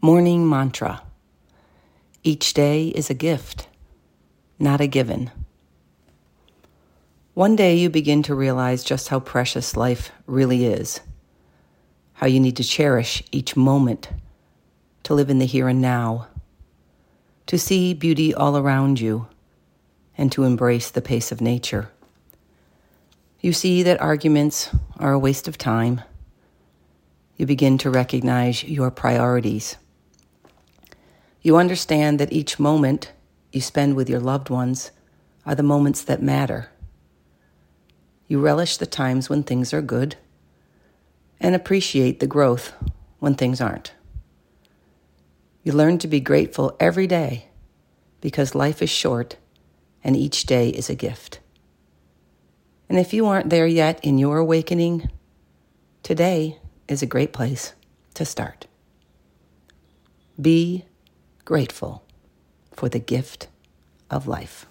Morning Mantra Each day is a gift, not a given. One day you begin to realize just how precious life really is, how you need to cherish each moment, to live in the here and now, to see beauty all around you, and to embrace the pace of nature. You see that arguments are a waste of time. You begin to recognize your priorities. You understand that each moment you spend with your loved ones are the moments that matter. You relish the times when things are good and appreciate the growth when things aren't. You learn to be grateful every day because life is short and each day is a gift. And if you aren't there yet in your awakening, today is a great place to start. Be grateful for the gift of life.